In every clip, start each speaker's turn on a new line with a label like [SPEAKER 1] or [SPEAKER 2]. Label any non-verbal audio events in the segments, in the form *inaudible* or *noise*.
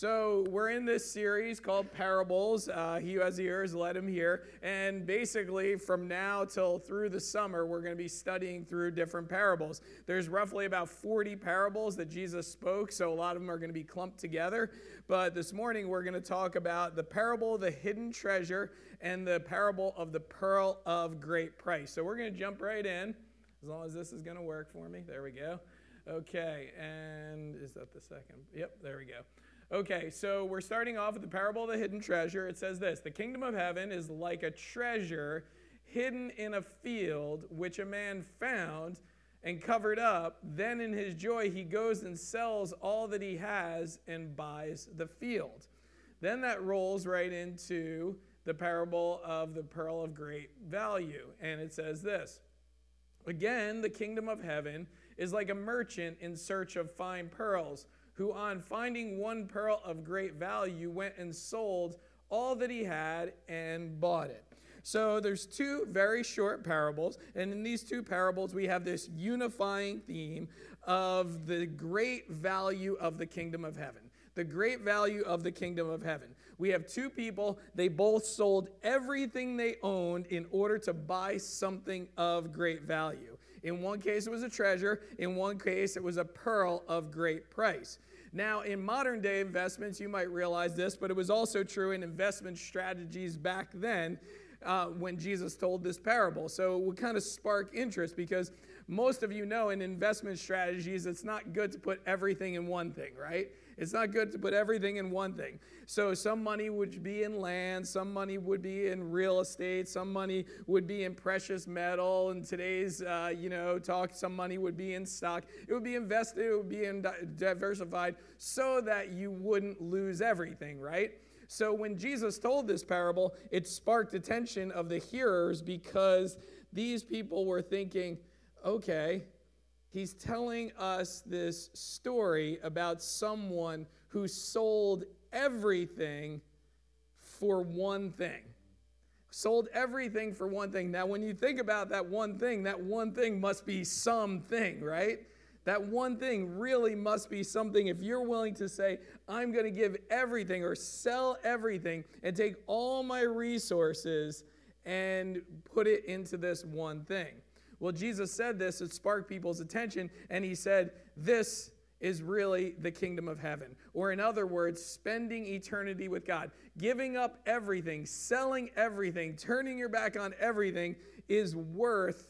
[SPEAKER 1] So, we're in this series called Parables. Uh, he who has ears, let him hear. And basically, from now till through the summer, we're going to be studying through different parables. There's roughly about 40 parables that Jesus spoke, so a lot of them are going to be clumped together. But this morning, we're going to talk about the parable of the hidden treasure and the parable of the pearl of great price. So, we're going to jump right in, as long as this is going to work for me. There we go. Okay, and is that the second? Yep, there we go. Okay, so we're starting off with the parable of the hidden treasure. It says this The kingdom of heaven is like a treasure hidden in a field, which a man found and covered up. Then in his joy, he goes and sells all that he has and buys the field. Then that rolls right into the parable of the pearl of great value. And it says this Again, the kingdom of heaven is like a merchant in search of fine pearls who, on finding one pearl of great value, went and sold all that he had and bought it. So there's two very short parables, and in these two parables, we have this unifying theme of the great value of the kingdom of heaven. The great value of the kingdom of heaven. We have two people, they both sold everything they owned in order to buy something of great value. In one case, it was a treasure, in one case, it was a pearl of great price. Now, in modern day investments, you might realize this, but it was also true in investment strategies back then uh, when Jesus told this parable. So it would kind of spark interest because most of you know in investment strategies, it's not good to put everything in one thing, right? It's not good to put everything in one thing. So some money would be in land, some money would be in real estate, some money would be in precious metal. In today's, uh, you know, talk, some money would be in stock. It would be invested, it would be in diversified so that you wouldn't lose everything, right? So when Jesus told this parable, it sparked attention of the hearers because these people were thinking, okay, he's telling us this story about someone who sold everything for one thing. Sold everything for one thing. Now, when you think about that one thing, that one thing must be something, right? That one thing really must be something. If you're willing to say, I'm going to give everything or sell everything and take all my resources and put it into this one thing. Well, Jesus said this, it sparked people's attention, and he said, This is really the kingdom of heaven. Or, in other words, spending eternity with God. Giving up everything, selling everything, turning your back on everything is worth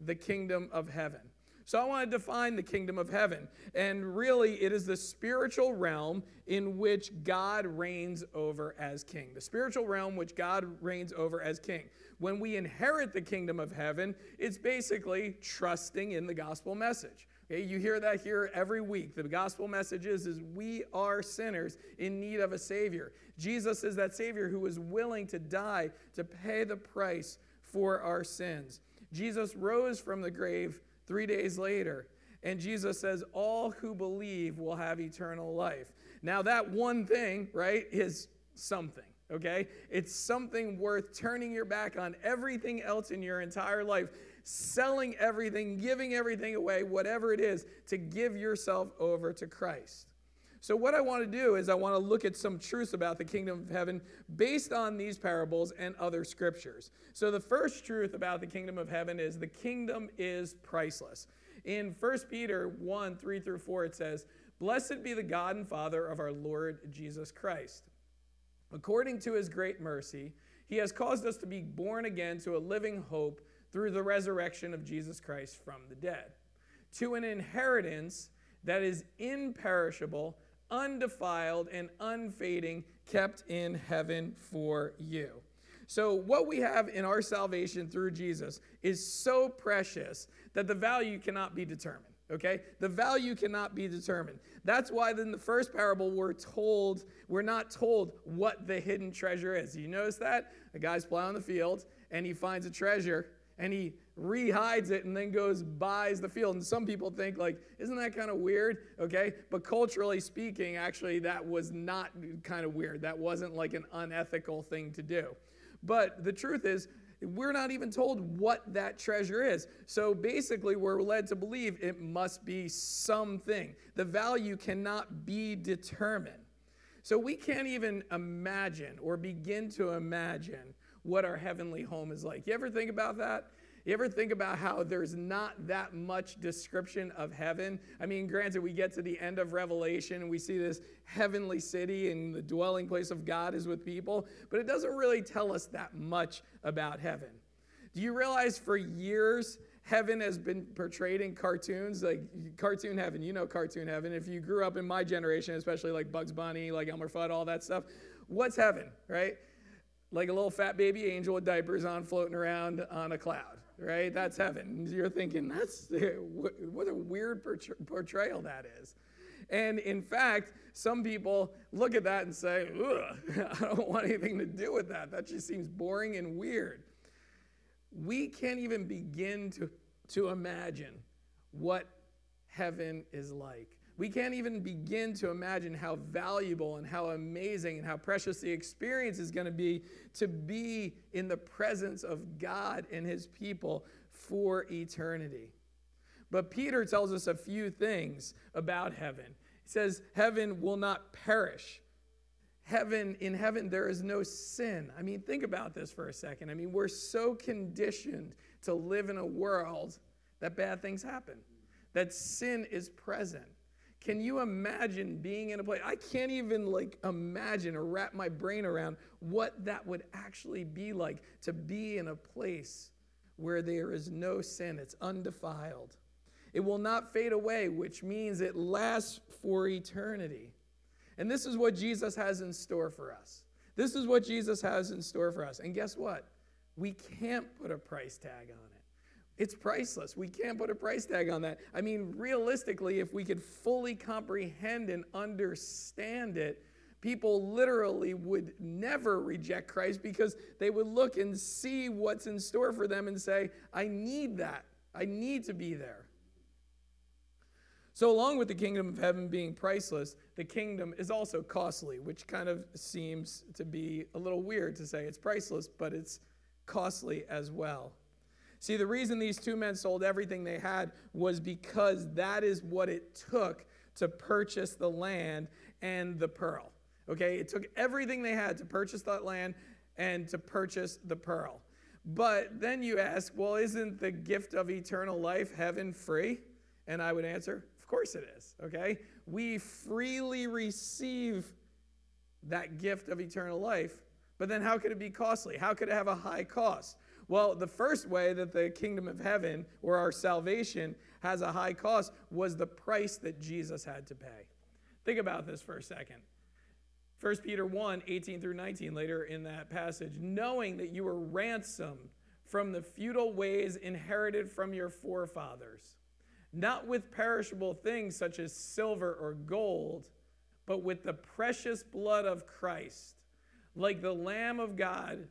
[SPEAKER 1] the kingdom of heaven. So, I want to define the kingdom of heaven. And really, it is the spiritual realm in which God reigns over as king. The spiritual realm which God reigns over as king. When we inherit the kingdom of heaven, it's basically trusting in the gospel message. Okay, you hear that here every week. The gospel message is, is we are sinners in need of a Savior. Jesus is that Savior who was willing to die to pay the price for our sins. Jesus rose from the grave three days later. And Jesus says, All who believe will have eternal life. Now, that one thing, right, is something, okay? It's something worth turning your back on everything else in your entire life, selling everything, giving everything away, whatever it is, to give yourself over to Christ. So, what I want to do is, I want to look at some truths about the kingdom of heaven based on these parables and other scriptures. So, the first truth about the kingdom of heaven is the kingdom is priceless. In 1 Peter 1 3 through 4, it says, Blessed be the God and Father of our Lord Jesus Christ. According to his great mercy, he has caused us to be born again to a living hope through the resurrection of Jesus Christ from the dead, to an inheritance that is imperishable undefiled and unfading, kept in heaven for you. So, what we have in our salvation through Jesus is so precious that the value cannot be determined. Okay? The value cannot be determined. That's why in the first parable we're told, we're not told what the hidden treasure is. You notice that? A guy's plowing the field and he finds a treasure and he rehides it and then goes buys the field. And some people think like isn't that kind of weird? Okay but culturally speaking actually that was not kind of weird. That wasn't like an unethical thing to do. But the truth is we're not even told what that treasure is. So basically we're led to believe it must be something. The value cannot be determined. So we can't even imagine or begin to imagine what our heavenly home is like. You ever think about that? You ever think about how there's not that much description of heaven? I mean, granted, we get to the end of Revelation and we see this heavenly city and the dwelling place of God is with people, but it doesn't really tell us that much about heaven. Do you realize for years, heaven has been portrayed in cartoons, like cartoon heaven. You know cartoon heaven. If you grew up in my generation, especially like Bugs Bunny, like Elmer Fudd, all that stuff, what's heaven, right? Like a little fat baby angel with diapers on floating around on a cloud right? That's heaven. You're thinking, that's *laughs* what a weird portrayal that is. And in fact, some people look at that and say, *laughs* I don't want anything to do with that. That just seems boring and weird. We can't even begin to, to imagine what heaven is like. We can't even begin to imagine how valuable and how amazing and how precious the experience is going to be to be in the presence of God and his people for eternity. But Peter tells us a few things about heaven. He says, Heaven will not perish. Heaven, in heaven, there is no sin. I mean, think about this for a second. I mean, we're so conditioned to live in a world that bad things happen, that sin is present. Can you imagine being in a place? I can't even like imagine or wrap my brain around what that would actually be like to be in a place where there is no sin, it's undefiled. It will not fade away, which means it lasts for eternity. And this is what Jesus has in store for us. This is what Jesus has in store for us. And guess what? We can't put a price tag on it. It's priceless. We can't put a price tag on that. I mean, realistically, if we could fully comprehend and understand it, people literally would never reject Christ because they would look and see what's in store for them and say, I need that. I need to be there. So, along with the kingdom of heaven being priceless, the kingdom is also costly, which kind of seems to be a little weird to say it's priceless, but it's costly as well. See, the reason these two men sold everything they had was because that is what it took to purchase the land and the pearl. Okay, it took everything they had to purchase that land and to purchase the pearl. But then you ask, well, isn't the gift of eternal life heaven free? And I would answer, of course it is. Okay, we freely receive that gift of eternal life, but then how could it be costly? How could it have a high cost? Well, the first way that the kingdom of heaven or our salvation has a high cost was the price that Jesus had to pay. Think about this for a second. 1 Peter 1 18 through 19, later in that passage, knowing that you were ransomed from the futile ways inherited from your forefathers, not with perishable things such as silver or gold, but with the precious blood of Christ, like the Lamb of God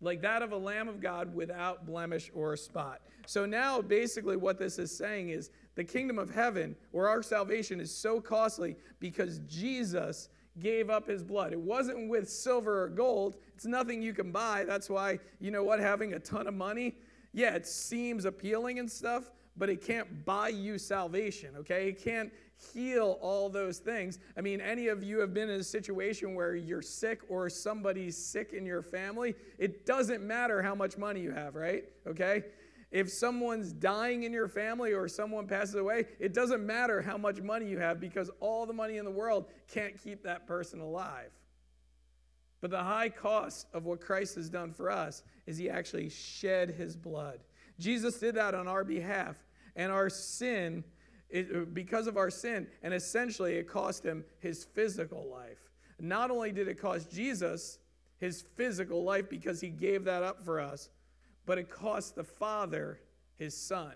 [SPEAKER 1] like that of a lamb of God without blemish or spot. So now, basically, what this is saying is the kingdom of heaven or our salvation is so costly because Jesus gave up his blood. It wasn't with silver or gold, it's nothing you can buy. That's why, you know what, having a ton of money, yeah, it seems appealing and stuff, but it can't buy you salvation, okay? It can't heal all those things. I mean, any of you have been in a situation where you're sick or somebody's sick in your family, it doesn't matter how much money you have, right? Okay? If someone's dying in your family or someone passes away, it doesn't matter how much money you have because all the money in the world can't keep that person alive. But the high cost of what Christ has done for us is he actually shed his blood. Jesus did that on our behalf, and our sin it, uh, because of our sin, and essentially it cost him his physical life. Not only did it cost Jesus his physical life because he gave that up for us, but it cost the Father his Son.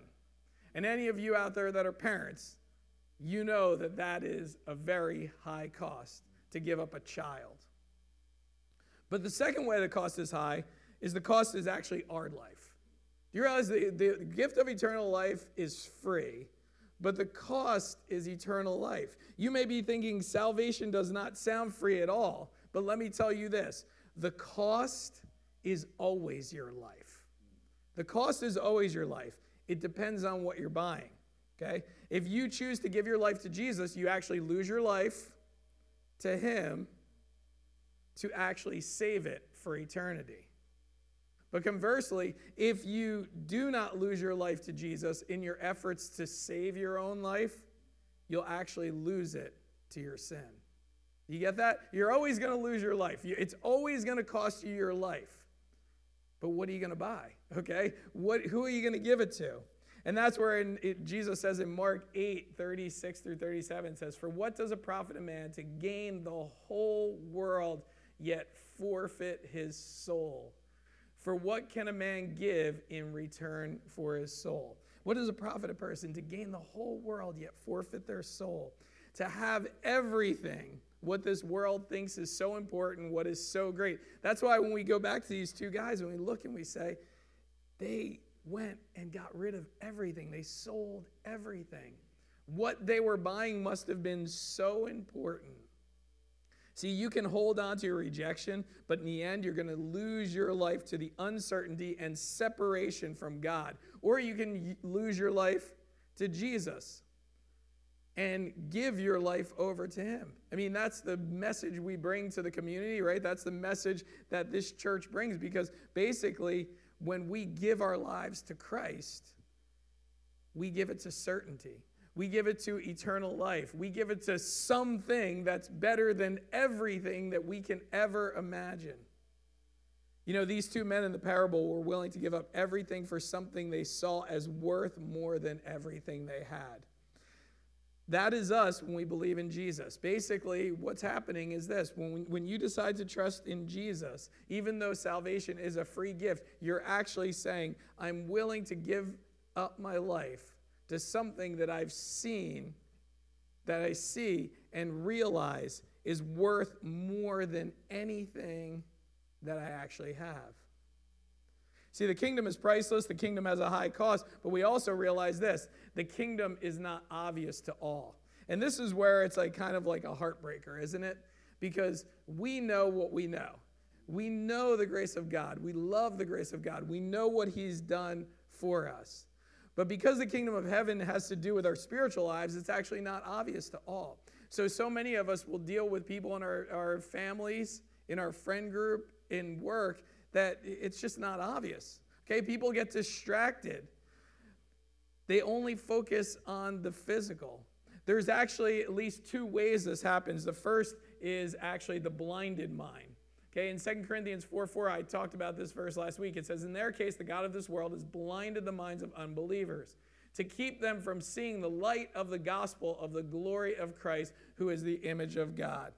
[SPEAKER 1] And any of you out there that are parents, you know that that is a very high cost to give up a child. But the second way the cost is high is the cost is actually our life. Do you realize the, the gift of eternal life is free? But the cost is eternal life. You may be thinking salvation does not sound free at all, but let me tell you this the cost is always your life. The cost is always your life. It depends on what you're buying. Okay? If you choose to give your life to Jesus, you actually lose your life to Him to actually save it for eternity. But conversely, if you do not lose your life to Jesus in your efforts to save your own life, you'll actually lose it to your sin. You get that? You're always going to lose your life. It's always going to cost you your life. But what are you going to buy? Okay? What, who are you going to give it to? And that's where in, it, Jesus says in Mark 8, 36 through 37 says, For what does it profit a man to gain the whole world yet forfeit his soul? For what can a man give in return for his soul? What does it profit a person to gain the whole world yet forfeit their soul? To have everything, what this world thinks is so important, what is so great. That's why when we go back to these two guys and we look and we say, they went and got rid of everything, they sold everything. What they were buying must have been so important See, you can hold on to your rejection, but in the end, you're going to lose your life to the uncertainty and separation from God. Or you can lose your life to Jesus and give your life over to Him. I mean, that's the message we bring to the community, right? That's the message that this church brings because basically, when we give our lives to Christ, we give it to certainty. We give it to eternal life. We give it to something that's better than everything that we can ever imagine. You know, these two men in the parable were willing to give up everything for something they saw as worth more than everything they had. That is us when we believe in Jesus. Basically, what's happening is this when, when you decide to trust in Jesus, even though salvation is a free gift, you're actually saying, I'm willing to give up my life to something that I've seen, that I see and realize is worth more than anything that I actually have. See, the kingdom is priceless, the kingdom has a high cost, but we also realize this the kingdom is not obvious to all. And this is where it's like kind of like a heartbreaker, isn't it? Because we know what we know. We know the grace of God. We love the grace of God. We know what He's done for us. But because the kingdom of heaven has to do with our spiritual lives, it's actually not obvious to all. So, so many of us will deal with people in our, our families, in our friend group, in work, that it's just not obvious. Okay, people get distracted. They only focus on the physical. There's actually at least two ways this happens. The first is actually the blinded mind. Okay, in 2 Corinthians 4 4, I talked about this verse last week. It says, In their case, the God of this world has blinded the minds of unbelievers to keep them from seeing the light of the gospel of the glory of Christ, who is the image of God.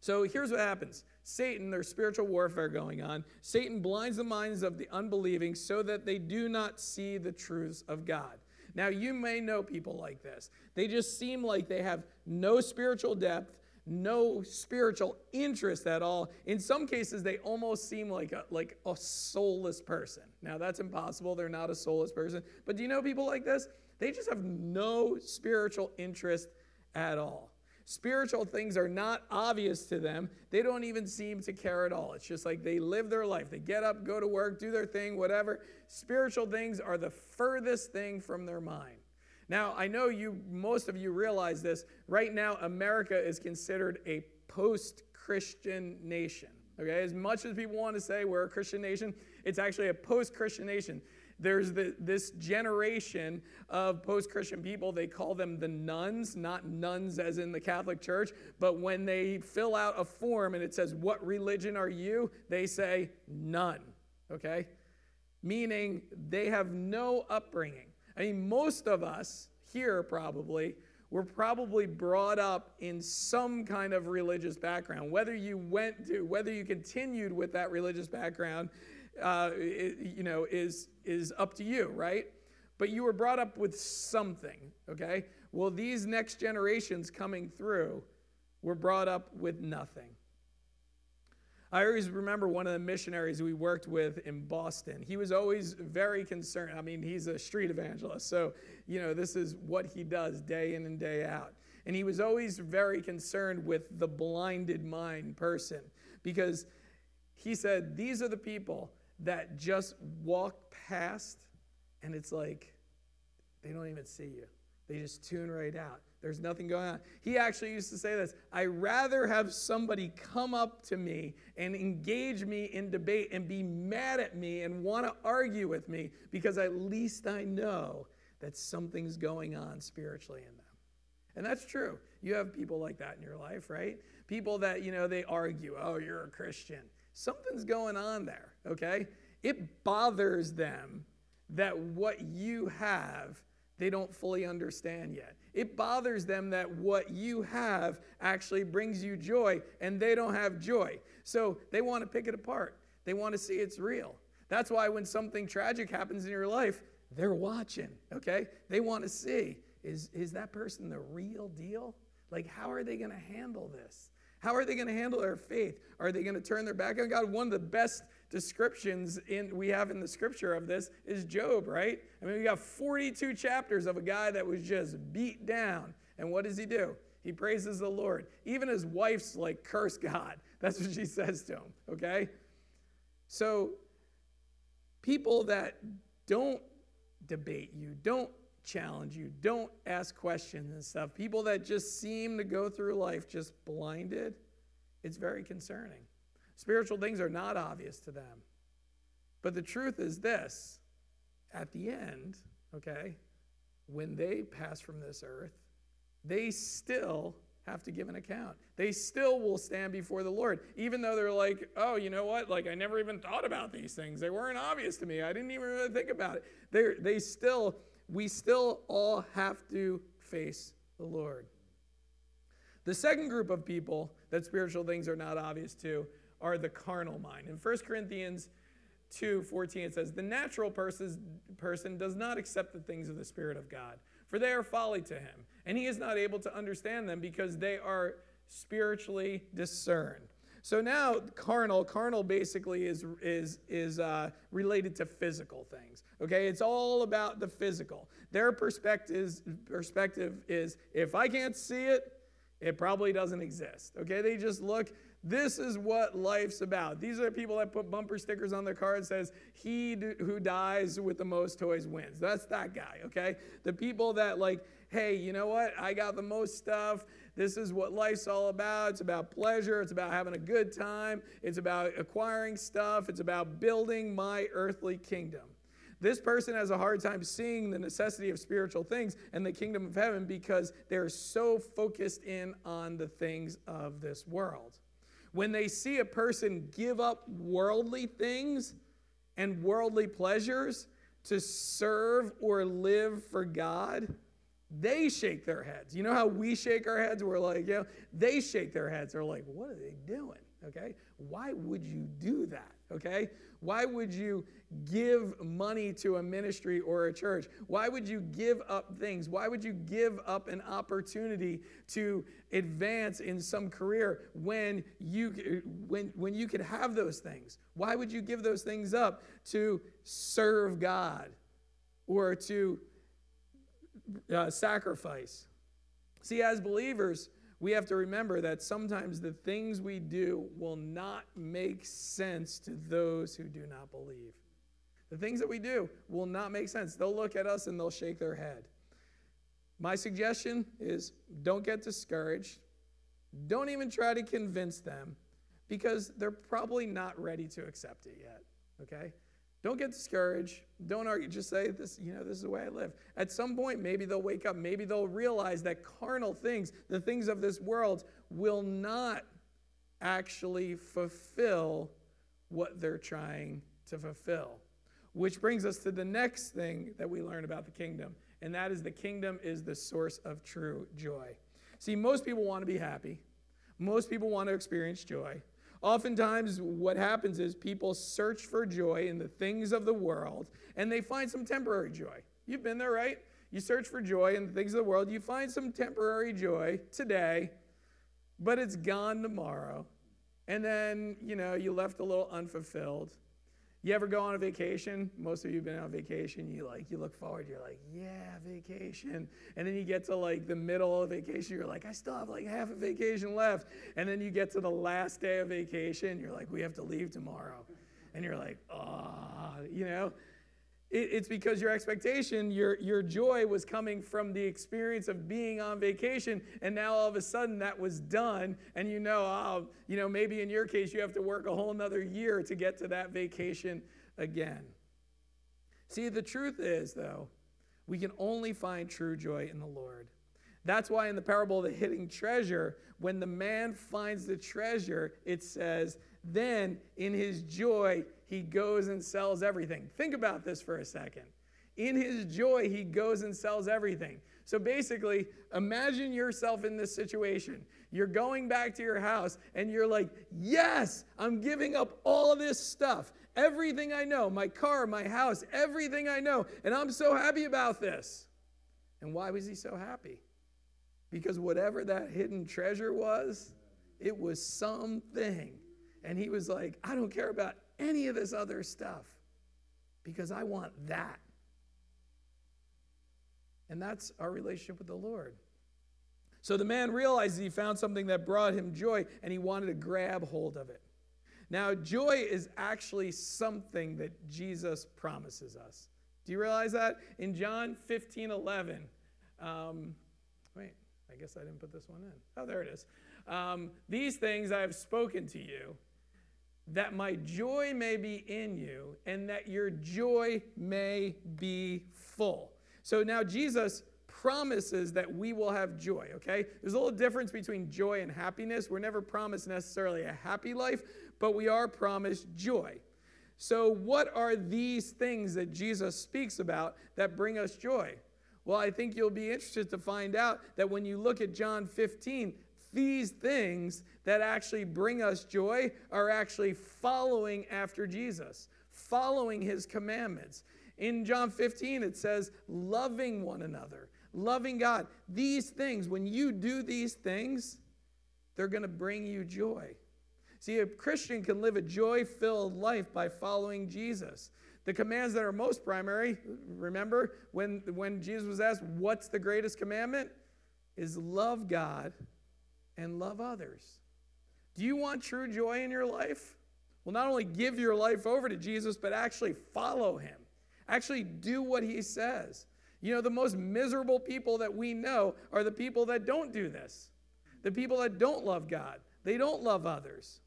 [SPEAKER 1] So here's what happens Satan, there's spiritual warfare going on. Satan blinds the minds of the unbelieving so that they do not see the truths of God. Now, you may know people like this. They just seem like they have no spiritual depth no spiritual interest at all. In some cases, they almost seem like a, like a soulless person. Now, that's impossible. They're not a soulless person. But do you know people like this? They just have no spiritual interest at all. Spiritual things are not obvious to them. They don't even seem to care at all. It's just like they live their life. They get up, go to work, do their thing, whatever. Spiritual things are the furthest thing from their mind. Now, I know you most of you realize this. Right now, America is considered a post-Christian nation. Okay, as much as people want to say we're a Christian nation, it's actually a post-Christian nation. There's the, this generation of post-Christian people. They call them the nones, not nuns as in the Catholic Church, but when they fill out a form and it says, "What religion are you?" they say none. Okay, meaning they have no upbringing. I mean, most of us here probably were probably brought up in some kind of religious background. Whether you went to, whether you continued with that religious background, uh, it, you know, is is up to you, right? But you were brought up with something, okay? Well, these next generations coming through were brought up with nothing. I always remember one of the missionaries we worked with in Boston. He was always very concerned. I mean, he's a street evangelist, so, you know, this is what he does day in and day out. And he was always very concerned with the blinded mind person because he said, These are the people that just walk past, and it's like they don't even see you. They just tune right out. There's nothing going on. He actually used to say this I rather have somebody come up to me and engage me in debate and be mad at me and want to argue with me because at least I know that something's going on spiritually in them. And that's true. You have people like that in your life, right? People that, you know, they argue, oh, you're a Christian. Something's going on there, okay? It bothers them that what you have, they don't fully understand yet. It bothers them that what you have actually brings you joy and they don't have joy. So they want to pick it apart. They want to see it's real. That's why when something tragic happens in your life, they're watching, okay? They want to see is, is that person the real deal? Like, how are they going to handle this? How are they going to handle their faith? Are they going to turn their back on God? One of the best descriptions in we have in the scripture of this is Job, right? I mean, we got 42 chapters of a guy that was just beat down. And what does he do? He praises the Lord. Even his wife's like, curse God. *laughs* That's what she says to him, okay? So, people that don't debate you, don't challenge you, don't ask questions and stuff, people that just seem to go through life just blinded, it's very concerning. Spiritual things are not obvious to them. But the truth is this at the end, okay, when they pass from this earth, they still have to give an account. They still will stand before the Lord, even though they're like, oh, you know what? Like, I never even thought about these things. They weren't obvious to me. I didn't even really think about it. They're, they still, we still all have to face the Lord. The second group of people that spiritual things are not obvious to are the carnal mind. In 1 Corinthians 2 14, it says, The natural person does not accept the things of the Spirit of God, for they are folly to him, and he is not able to understand them because they are spiritually discerned. So now, carnal, carnal basically is, is, is uh, related to physical things. Okay, it's all about the physical. Their perspective perspective is if I can't see it, it probably doesn't exist. Okay, they just look, this is what life's about. These are the people that put bumper stickers on their car that says, He who dies with the most toys wins. That's that guy, okay? The people that, like, hey, you know what? I got the most stuff. This is what life's all about. It's about pleasure. It's about having a good time. It's about acquiring stuff. It's about building my earthly kingdom. This person has a hard time seeing the necessity of spiritual things and the kingdom of heaven because they're so focused in on the things of this world. When they see a person give up worldly things and worldly pleasures to serve or live for God, they shake their heads. You know how we shake our heads? We're like, know, they shake their heads. They're like, what are they doing? Okay? Why would you do that? Okay? Why would you give money to a ministry or a church? Why would you give up things? Why would you give up an opportunity to advance in some career when you when when you could have those things? Why would you give those things up to serve God or to uh, sacrifice? See, as believers, we have to remember that sometimes the things we do will not make sense to those who do not believe. The things that we do will not make sense. They'll look at us and they'll shake their head. My suggestion is don't get discouraged. Don't even try to convince them because they're probably not ready to accept it yet. Okay? Don't get discouraged. Don't argue. Just say this, you know, this is the way I live. At some point, maybe they'll wake up. Maybe they'll realize that carnal things, the things of this world, will not actually fulfill what they're trying to fulfill. Which brings us to the next thing that we learn about the kingdom, and that is the kingdom is the source of true joy. See, most people want to be happy, most people want to experience joy. Oftentimes, what happens is people search for joy in the things of the world and they find some temporary joy. You've been there, right? You search for joy in the things of the world, you find some temporary joy today, but it's gone tomorrow. And then, you know, you left a little unfulfilled. You ever go on a vacation? Most of you have been on vacation. You like you look forward. You're like, yeah, vacation. And then you get to like the middle of vacation. You're like, I still have like half a vacation left. And then you get to the last day of vacation. You're like, we have to leave tomorrow. And you're like, oh, you know. It's because your expectation, your, your joy was coming from the experience of being on vacation, and now all of a sudden that was done, and you know, oh, you know, maybe in your case you have to work a whole another year to get to that vacation again. See, the truth is, though, we can only find true joy in the Lord. That's why in the parable of the hidden treasure, when the man finds the treasure, it says, then in his joy, he goes and sells everything. Think about this for a second. In his joy, he goes and sells everything. So basically, imagine yourself in this situation. You're going back to your house and you're like, Yes, I'm giving up all of this stuff. Everything I know, my car, my house, everything I know. And I'm so happy about this. And why was he so happy? Because whatever that hidden treasure was, it was something. And he was like, I don't care about any of this other stuff because I want that. And that's our relationship with the Lord. So the man realized he found something that brought him joy and he wanted to grab hold of it. Now, joy is actually something that Jesus promises us. Do you realize that? In John 15 11, um, wait, I guess I didn't put this one in. Oh, there it is. Um, These things I have spoken to you, that my joy may be in you, and that your joy may be full. So now Jesus promises that we will have joy, okay? There's a little difference between joy and happiness. We're never promised necessarily a happy life, but we are promised joy. So, what are these things that Jesus speaks about that bring us joy? Well, I think you'll be interested to find out that when you look at John 15, these things that actually bring us joy are actually following after Jesus, following his commandments. In John 15, it says, loving one another, loving God. These things, when you do these things, they're going to bring you joy. See, a Christian can live a joy filled life by following Jesus. The commands that are most primary, remember when, when Jesus was asked, What's the greatest commandment? Is love God and love others. Do you want true joy in your life? Well, not only give your life over to Jesus, but actually follow him. Actually do what he says. You know, the most miserable people that we know are the people that don't do this, the people that don't love God, they don't love others.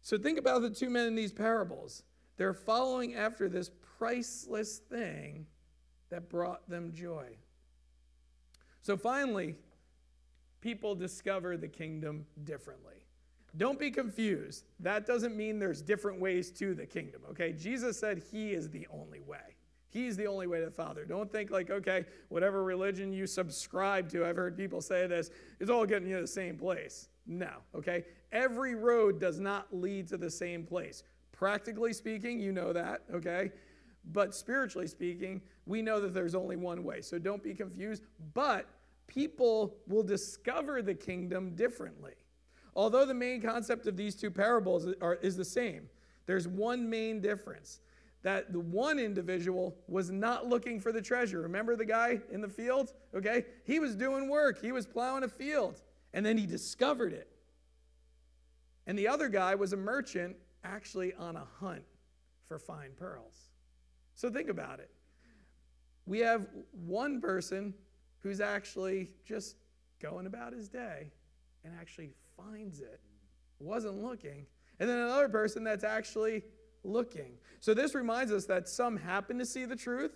[SPEAKER 1] So think about the two men in these parables. They're following after this priceless thing that brought them joy. So finally, people discover the kingdom differently. Don't be confused. That doesn't mean there's different ways to the kingdom, okay? Jesus said he is the only way. He's the only way to the Father. Don't think like, okay, whatever religion you subscribe to, I've heard people say this, is all getting you to the same place. No, okay? Every road does not lead to the same place. Practically speaking, you know that, okay? But spiritually speaking, we know that there's only one way. So don't be confused. But people will discover the kingdom differently. Although the main concept of these two parables are, is the same, there's one main difference that the one individual was not looking for the treasure. Remember the guy in the field? Okay? He was doing work, he was plowing a field, and then he discovered it. And the other guy was a merchant actually on a hunt for fine pearls. So think about it. We have one person who's actually just going about his day and actually finds it, wasn't looking, and then another person that's actually looking. So this reminds us that some happen to see the truth,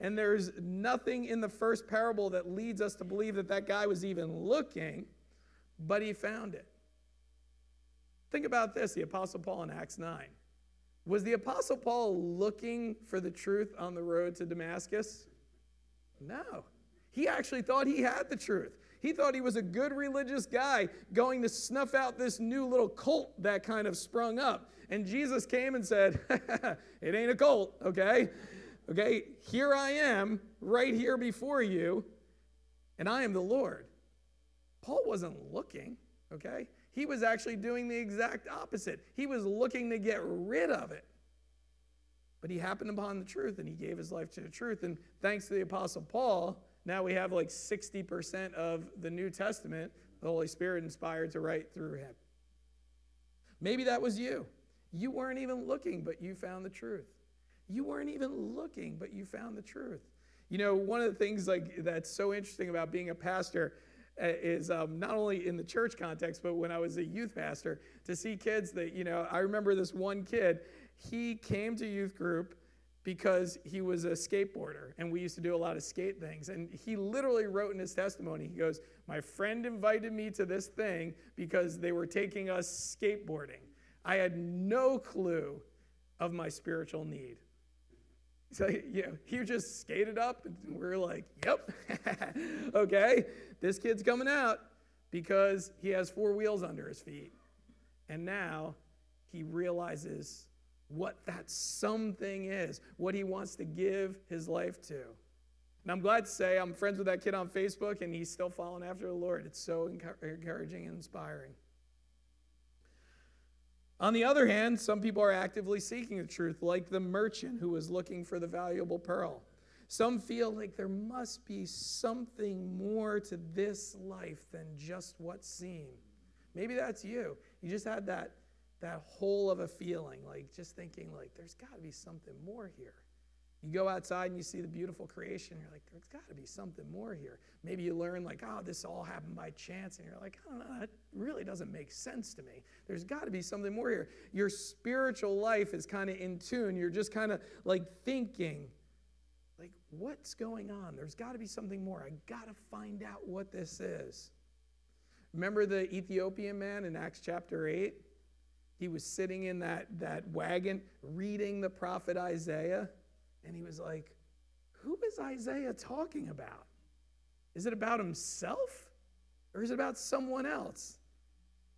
[SPEAKER 1] and there's nothing in the first parable that leads us to believe that that guy was even looking, but he found it. Think about this the Apostle Paul in Acts 9. Was the Apostle Paul looking for the truth on the road to Damascus? No. He actually thought he had the truth. He thought he was a good religious guy going to snuff out this new little cult that kind of sprung up. And Jesus came and said, *laughs* It ain't a cult, okay? Okay, here I am, right here before you, and I am the Lord. Paul wasn't looking, okay? He was actually doing the exact opposite. He was looking to get rid of it. But he happened upon the truth and he gave his life to the truth. And thanks to the Apostle Paul, now we have like 60% of the New Testament, the Holy Spirit inspired to write through him. Maybe that was you. You weren't even looking, but you found the truth. You weren't even looking, but you found the truth. You know, one of the things like that's so interesting about being a pastor uh, is um, not only in the church context, but when I was a youth pastor, to see kids that, you know, I remember this one kid, he came to youth group because he was a skateboarder and we used to do a lot of skate things. And he literally wrote in his testimony, he goes, My friend invited me to this thing because they were taking us skateboarding. I had no clue of my spiritual need. So, you know, he just skated up and we are like, Yep, *laughs* okay, this kid's coming out because he has four wheels under his feet. And now he realizes what that something is, what he wants to give his life to. And I'm glad to say I'm friends with that kid on Facebook and he's still following after the Lord. It's so encouraging and inspiring. On the other hand, some people are actively seeking the truth, like the merchant who was looking for the valuable pearl. Some feel like there must be something more to this life than just what's seen. Maybe that's you. You just had that that hole of a feeling, like just thinking, like, there's got to be something more here. You go outside and you see the beautiful creation, you're like, there's got to be something more here. Maybe you learn, like, oh, this all happened by chance, and you're like, I don't know, that really doesn't make sense to me. There's got to be something more here. Your spiritual life is kind of in tune. You're just kind of like thinking, like, what's going on? There's got to be something more. I got to find out what this is. Remember the Ethiopian man in Acts chapter 8? He was sitting in that, that wagon reading the prophet Isaiah, and he was like, Who is Isaiah talking about? Is it about himself or is it about someone else?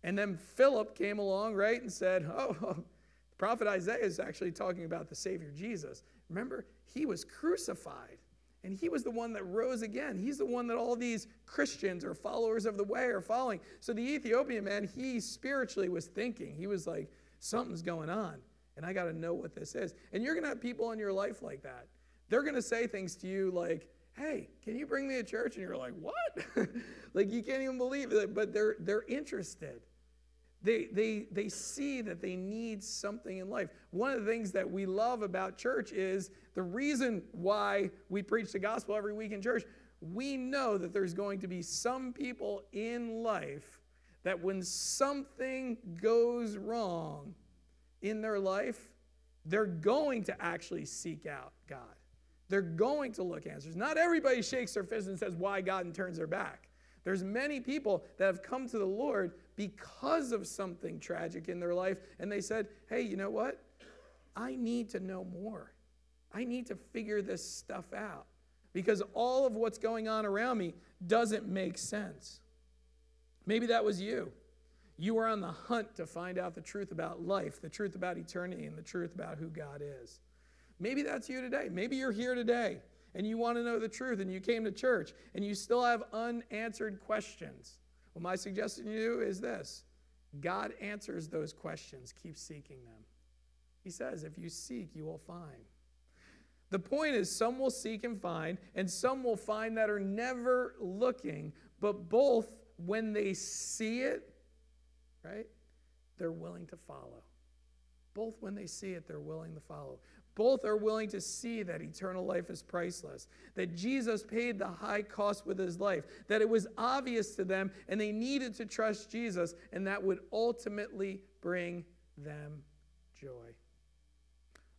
[SPEAKER 1] And then Philip came along, right, and said, Oh, *laughs* oh the prophet Isaiah is actually talking about the Savior Jesus. Remember, he was crucified. And he was the one that rose again. He's the one that all these Christians or followers of the way are following. So the Ethiopian man, he spiritually was thinking. He was like, something's going on, and I got to know what this is. And you're going to have people in your life like that. They're going to say things to you like, hey, can you bring me to church? And you're like, what? *laughs* like you can't even believe it, but they're, they're interested. They, they, they see that they need something in life. One of the things that we love about church is the reason why we preach the gospel every week in church. We know that there's going to be some people in life that when something goes wrong in their life, they're going to actually seek out God. They're going to look answers. Not everybody shakes their fist and says, Why God, and turns their back. There's many people that have come to the Lord because of something tragic in their life, and they said, Hey, you know what? I need to know more. I need to figure this stuff out because all of what's going on around me doesn't make sense. Maybe that was you. You were on the hunt to find out the truth about life, the truth about eternity, and the truth about who God is. Maybe that's you today. Maybe you're here today and you want to know the truth and you came to church and you still have unanswered questions. Well, my suggestion to you is this God answers those questions. Keep seeking them. He says, if you seek, you will find. The point is, some will seek and find, and some will find that are never looking, but both, when they see it, right, they're willing to follow. Both, when they see it, they're willing to follow. Both are willing to see that eternal life is priceless, that Jesus paid the high cost with his life, that it was obvious to them and they needed to trust Jesus, and that would ultimately bring them joy.